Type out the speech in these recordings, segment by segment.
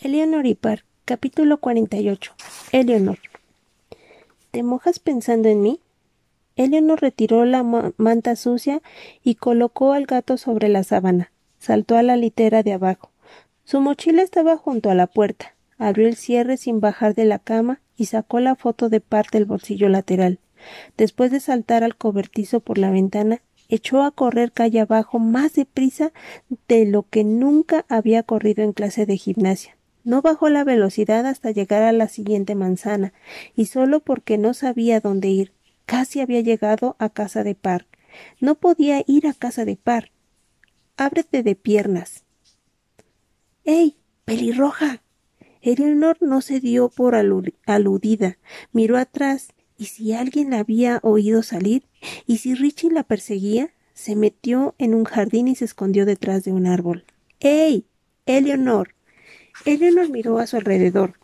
Eleanor y Par, capítulo 48. Eleanor. ¿Te mojas pensando en mí? Eleanor retiró la manta sucia y colocó al gato sobre la sábana. Saltó a la litera de abajo. Su mochila estaba junto a la puerta. Abrió el cierre sin bajar de la cama y sacó la foto de Par del bolsillo lateral. Después de saltar al cobertizo por la ventana, echó a correr calle abajo más deprisa de lo que nunca había corrido en clase de gimnasia. No bajó la velocidad hasta llegar a la siguiente manzana, y solo porque no sabía dónde ir. Casi había llegado a casa de Par. No podía ir a casa de Par. Ábrete de piernas. ¡Ey! pelirroja. Eleanor no se dio por aludida. Miró atrás, y si alguien la había oído salir, y si Richie la perseguía, se metió en un jardín y se escondió detrás de un árbol. ¡Ey! Eleanor. Eleanor miró a su alrededor.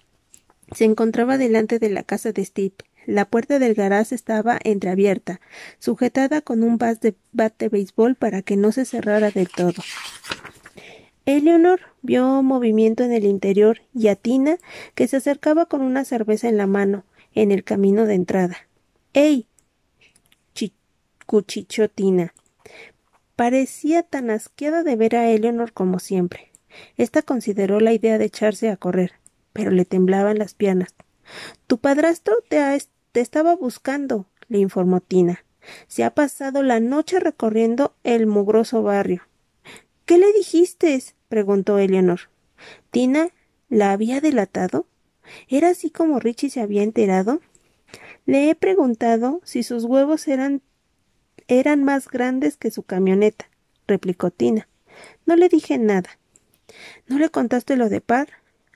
Se encontraba delante de la casa de Steve. La puerta del garaje estaba entreabierta, sujetada con un bat de, bat de béisbol para que no se cerrara del todo. Eleanor vio movimiento en el interior y a Tina, que se acercaba con una cerveza en la mano, en el camino de entrada. ¡Ey! cuchichó Tina. Parecía tan asqueada de ver a Eleanor como siempre. Esta consideró la idea de echarse a correr, pero le temblaban las piernas. Tu padrastro te, te estaba buscando, le informó Tina. Se ha pasado la noche recorriendo el mugroso barrio. ¿Qué le dijiste? preguntó Eleanor. ¿Tina la había delatado? ¿Era así como Richie se había enterado? Le he preguntado si sus huevos eran eran más grandes que su camioneta, replicó Tina. No le dije nada. ¿No le contaste lo de Par?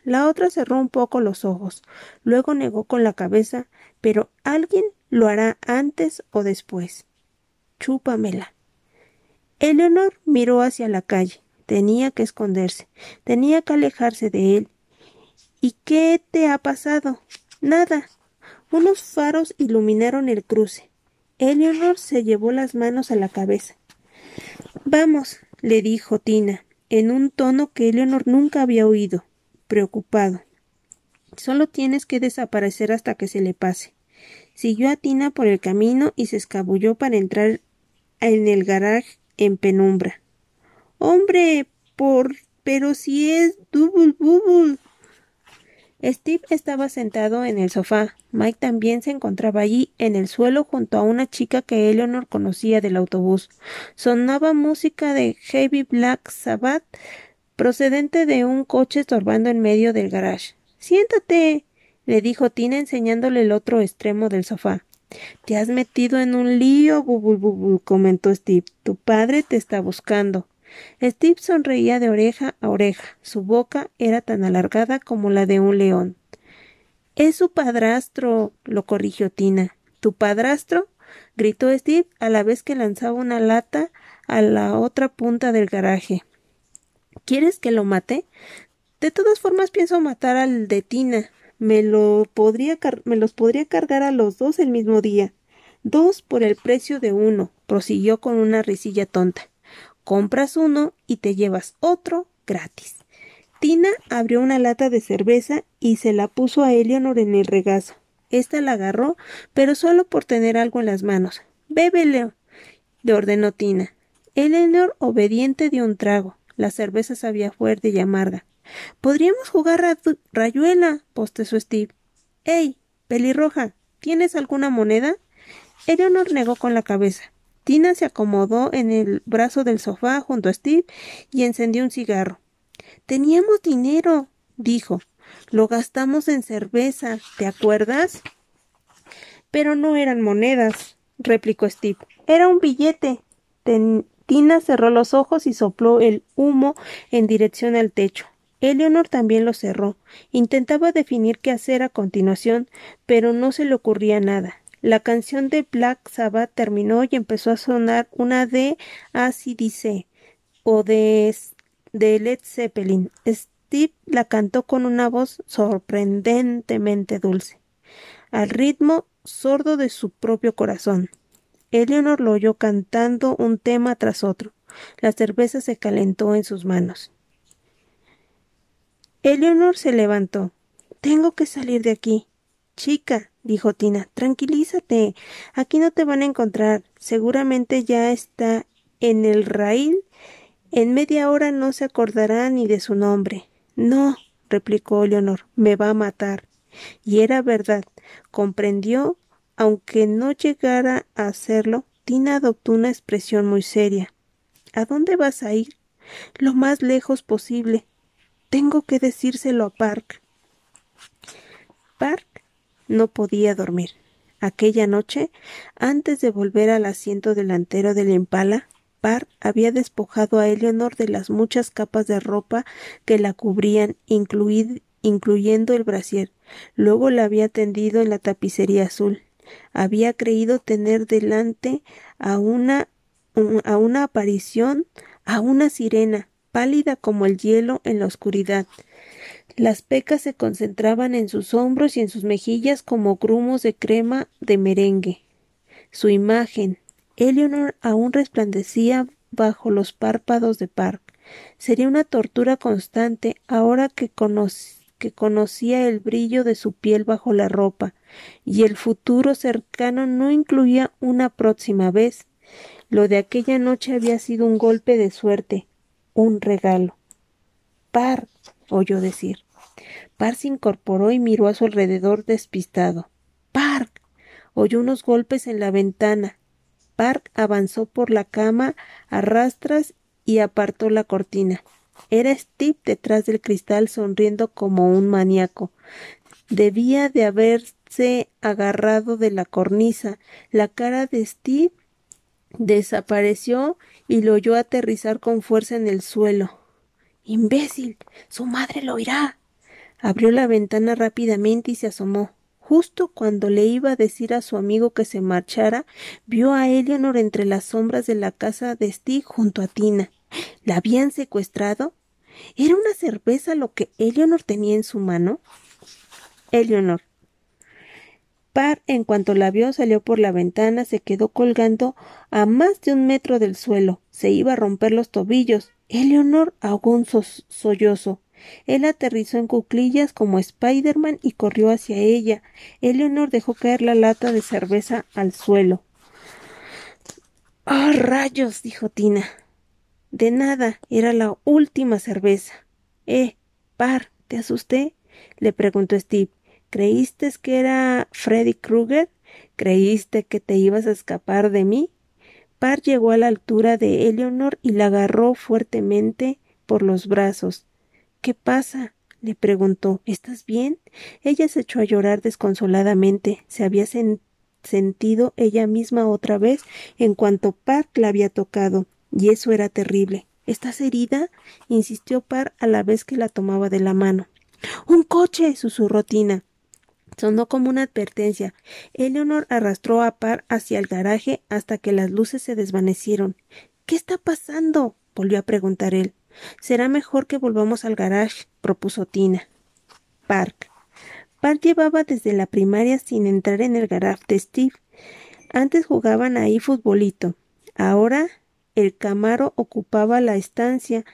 La otra cerró un poco los ojos, luego negó con la cabeza, pero alguien lo hará antes o después. Chúpamela. Eleanor miró hacia la calle. Tenía que esconderse, tenía que alejarse de él. ¿Y qué te ha pasado? Nada. Unos faros iluminaron el cruce. Eleanor se llevó las manos a la cabeza. Vamos, le dijo Tina en un tono que Eleanor nunca había oído, preocupado. Solo tienes que desaparecer hasta que se le pase. Siguió a Tina por el camino y se escabulló para entrar en el garaje en penumbra. Hombre, por pero si es Double Bubble. Steve estaba sentado en el sofá. Mike también se encontraba allí, en el suelo, junto a una chica que Eleanor conocía del autobús. Sonaba música de Heavy Black Sabbath procedente de un coche estorbando en medio del garage. Siéntate, le dijo Tina enseñándole el otro extremo del sofá. Te has metido en un lío, bubul comentó Steve. Tu padre te está buscando. Steve sonreía de oreja a oreja. Su boca era tan alargada como la de un león. Es su padrastro, lo corrigió Tina. ¿Tu padrastro? gritó Steve a la vez que lanzaba una lata a la otra punta del garaje. ¿Quieres que lo mate? De todas formas pienso matar al de Tina. Me, lo podría me los podría cargar a los dos el mismo día. Dos por el precio de uno, prosiguió con una risilla tonta. Compras uno y te llevas otro gratis. Tina abrió una lata de cerveza y se la puso a Eleanor en el regazo. Esta la agarró, pero solo por tener algo en las manos. Bébele, le ordenó Tina. Eleanor, obediente, dio un trago. La cerveza sabía fuerte y amarga. Podríamos jugar a rayuela, postezó Steve. ¡Ey, pelirroja! ¿Tienes alguna moneda? Eleanor negó con la cabeza. Tina se acomodó en el brazo del sofá junto a Steve y encendió un cigarro. Teníamos dinero, dijo. Lo gastamos en cerveza, ¿te acuerdas? Pero no eran monedas, replicó Steve. Era un billete. Tina cerró los ojos y sopló el humo en dirección al techo. Eleanor también lo cerró. Intentaba definir qué hacer a continuación, pero no se le ocurría nada. La canción de Black Sabbath terminó y empezó a sonar una de ACDC o de, de Led Zeppelin. Steve la cantó con una voz sorprendentemente dulce, al ritmo sordo de su propio corazón. Eleanor lo oyó cantando un tema tras otro. La cerveza se calentó en sus manos. Eleonor se levantó. Tengo que salir de aquí. Chica, dijo Tina, tranquilízate. Aquí no te van a encontrar. Seguramente ya está en el raíl. En media hora no se acordará ni de su nombre. No, replicó Eleonor, me va a matar. Y era verdad. Comprendió, aunque no llegara a hacerlo, Tina adoptó una expresión muy seria. ¿A dónde vas a ir? Lo más lejos posible. Tengo que decírselo a Park. Park no podía dormir. Aquella noche, antes de volver al asiento delantero del Impala, Park había despojado a Eleanor de las muchas capas de ropa que la cubrían, incluyendo el brasier. Luego la había tendido en la tapicería azul. Había creído tener delante a una a una aparición, a una sirena, pálida como el hielo en la oscuridad. Las pecas se concentraban en sus hombros y en sus mejillas como grumos de crema de merengue. Su imagen, Eleanor, aún resplandecía bajo los párpados de Park. Sería una tortura constante ahora que, conocía el brillo de su piel bajo la ropa, y el futuro cercano no incluía una próxima vez. Lo de aquella noche había sido un golpe de suerte, un regalo. Park, oyó decir. Park se incorporó y miró a su alrededor despistado. Park. oyó unos golpes en la ventana. Park avanzó por la cama a rastras y apartó la cortina. Era Steve detrás del cristal sonriendo como un maníaco. Debía de haberse agarrado de la cornisa. La cara de Steve desapareció y lo oyó aterrizar con fuerza en el suelo. Imbécil. Su madre lo oirá. Abrió la ventana rápidamente y se asomó. Justo cuando le iba a decir a su amigo que se marchara, vio a Eleanor entre las sombras de la casa de Steve junto a Tina. ¿La habían secuestrado? ¿Era una cerveza lo que Eleanor tenía en su mano? Eleanor. Par, en cuanto la vio, salió por la ventana, se quedó colgando a más de un metro del suelo. Se iba a romper los tobillos. Eleonor ahogó un sollozo. Él aterrizó en cuclillas como Spiderman y corrió hacia ella. Eleonor dejó caer la lata de cerveza al suelo. ¡Oh, rayos! dijo Tina. De nada, era la última cerveza. Eh, par, ¿te asusté? le preguntó Steve. ¿Creíste que era Freddy Krueger? ¿Creíste que te ibas a escapar de mí? Par llegó a la altura de Eleonor y la agarró fuertemente por los brazos. ¿Qué pasa? le preguntó. ¿Estás bien? Ella se echó a llorar desconsoladamente. Se había sentido ella misma otra vez en cuanto Park la había tocado, y eso era terrible. ¿Estás herida? insistió Par a la vez que la tomaba de la mano. Un coche. susurró Tina. Sonó como una advertencia. Eleanor arrastró a Par hacia el garaje hasta que las luces se desvanecieron. ¿Qué está pasando? volvió a preguntar él. Será mejor que volvamos al garage, propuso Tina. Park. Park llevaba desde la primaria sin entrar en el garage de Steve. Antes jugaban ahí futbolito. Ahora el Camaro ocupaba la estancia.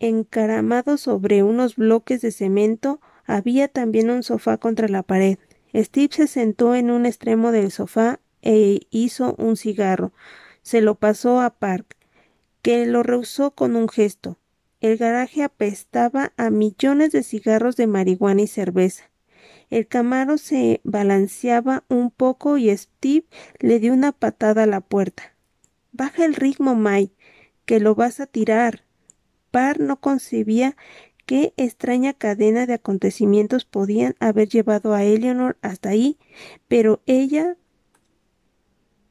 Encaramado sobre unos bloques de cemento había también un sofá contra la pared. Steve se sentó en un extremo del sofá e hizo un cigarro. Se lo pasó a Park, que lo rehusó con un gesto. El garaje apestaba a millones de cigarros de marihuana y cerveza. El camaro se balanceaba un poco y Steve le dio una patada a la puerta. Baja el ritmo, May, que lo vas a tirar. Par no concebía qué extraña cadena de acontecimientos podían haber llevado a Eleanor hasta ahí, pero ella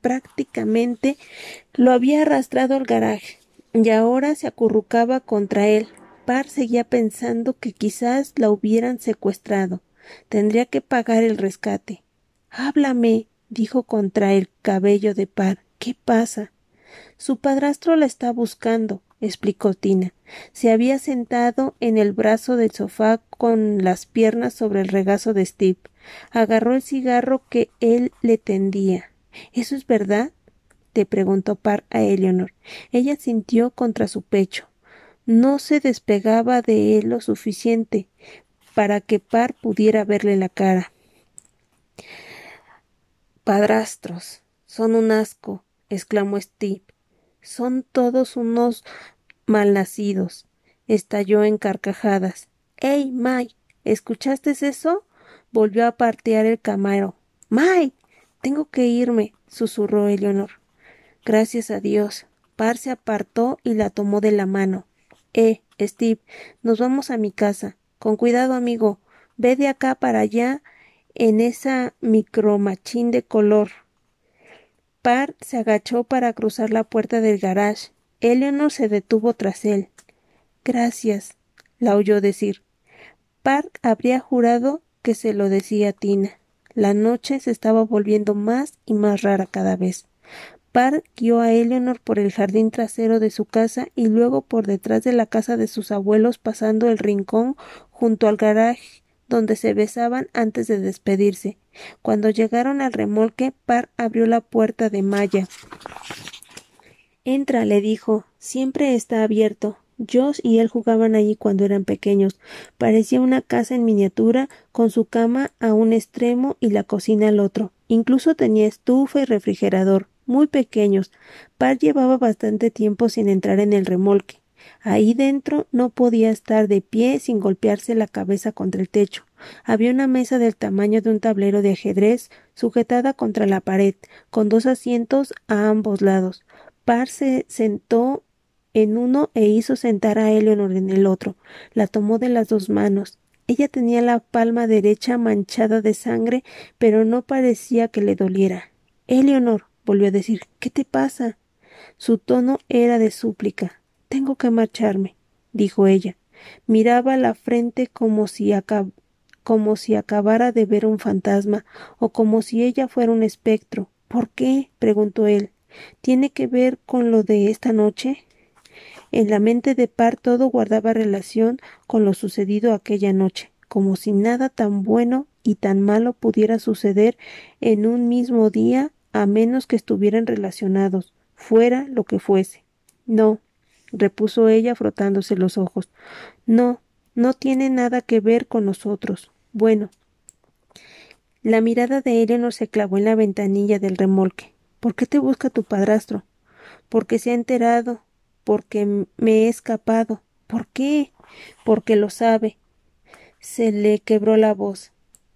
prácticamente lo había arrastrado al garaje y ahora se acurrucaba contra él. Par seguía pensando que quizás la hubieran secuestrado. Tendría que pagar el rescate. Háblame, dijo contra el cabello de Par. ¿Qué pasa? Su padrastro la está buscando explicó Tina. Se había sentado en el brazo del sofá con las piernas sobre el regazo de Steve. Agarró el cigarro que él le tendía. ¿Eso es verdad? te preguntó Par a Eleanor. Ella sintió contra su pecho. no se despegaba de él lo suficiente para que Par pudiera verle la cara. Padrastros, son un asco, exclamó Steve. Son todos unos malnacidos. Estalló en carcajadas. ¡Ey, Mike! ¿Escuchaste eso? Volvió a partear el camaro. Mike. Tengo que irme, susurró Eleonor. Gracias a Dios. Par se apartó y la tomó de la mano. Eh, Steve, nos vamos a mi casa. Con cuidado, amigo. Ve de acá para allá en esa micromachín de color. Par se agachó para cruzar la puerta del garage. Eleanor se detuvo tras él. Gracias, la oyó decir. Park habría jurado que se lo decía a Tina. La noche se estaba volviendo más y más rara cada vez. Park guió a Eleanor por el jardín trasero de su casa y luego por detrás de la casa de sus abuelos pasando el rincón junto al garaje donde se besaban antes de despedirse. Cuando llegaron al remolque, Par abrió la puerta de malla. Entra, le dijo. Siempre está abierto. Josh y él jugaban allí cuando eran pequeños. Parecía una casa en miniatura, con su cama a un extremo y la cocina al otro. Incluso tenía estufa y refrigerador, muy pequeños. Par llevaba bastante tiempo sin entrar en el remolque. Ahí dentro no podía estar de pie sin golpearse la cabeza contra el techo. Había una mesa del tamaño de un tablero de ajedrez sujetada contra la pared, con dos asientos a ambos lados. Par se sentó en uno e hizo sentar a Eleonor en el otro. La tomó de las dos manos. Ella tenía la palma derecha manchada de sangre, pero no parecía que le doliera. Eleonor, volvió a decir, ¿qué te pasa? Su tono era de súplica. Tengo que marcharme, dijo ella. Miraba la frente como si, como si acabara de ver un fantasma o como si ella fuera un espectro. ¿Por qué? preguntó él. ¿Tiene que ver con lo de esta noche? En la mente de Par todo guardaba relación con lo sucedido aquella noche, como si nada tan bueno y tan malo pudiera suceder en un mismo día a menos que estuvieran relacionados, fuera lo que fuese. No, repuso ella frotándose los ojos. No, no tiene nada que ver con nosotros. Bueno. La mirada de Eleanor se clavó en la ventanilla del remolque. ¿Por qué te busca tu padrastro? Porque se ha enterado, porque me he escapado. ¿Por qué? Porque lo sabe. Se le quebró la voz.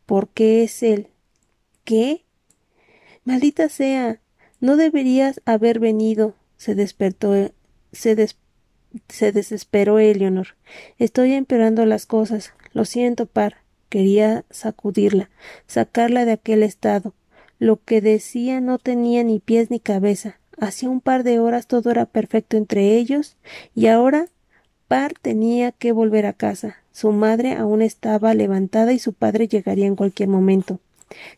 ¿Por qué es él? ¿Qué? Maldita sea. No deberías haber venido. Se despertó. Se despertó se desesperó Eleonor. Estoy empeorando las cosas. Lo siento, par. Quería sacudirla, sacarla de aquel estado. Lo que decía no tenía ni pies ni cabeza. Hacía un par de horas todo era perfecto entre ellos, y ahora Par tenía que volver a casa. Su madre aún estaba levantada y su padre llegaría en cualquier momento.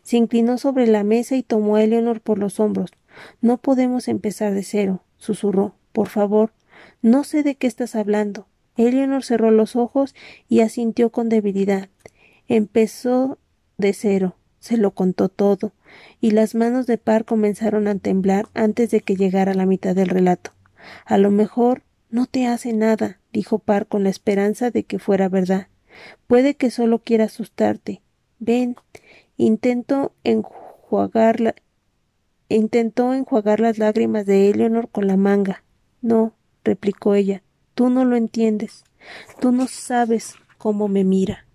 Se inclinó sobre la mesa y tomó a Eleonor por los hombros. No podemos empezar de cero, susurró. Por favor, no sé de qué estás hablando. Eleanor cerró los ojos y asintió con debilidad. Empezó de cero. Se lo contó todo, y las manos de Par comenzaron a temblar antes de que llegara la mitad del relato. A lo mejor no te hace nada, dijo Par con la esperanza de que fuera verdad. Puede que solo quiera asustarte. Ven. Intentó enjuagar intentó enjuagar las lágrimas de Eleanor con la manga. No, replicó ella. Tú no lo entiendes. Tú no sabes cómo me mira.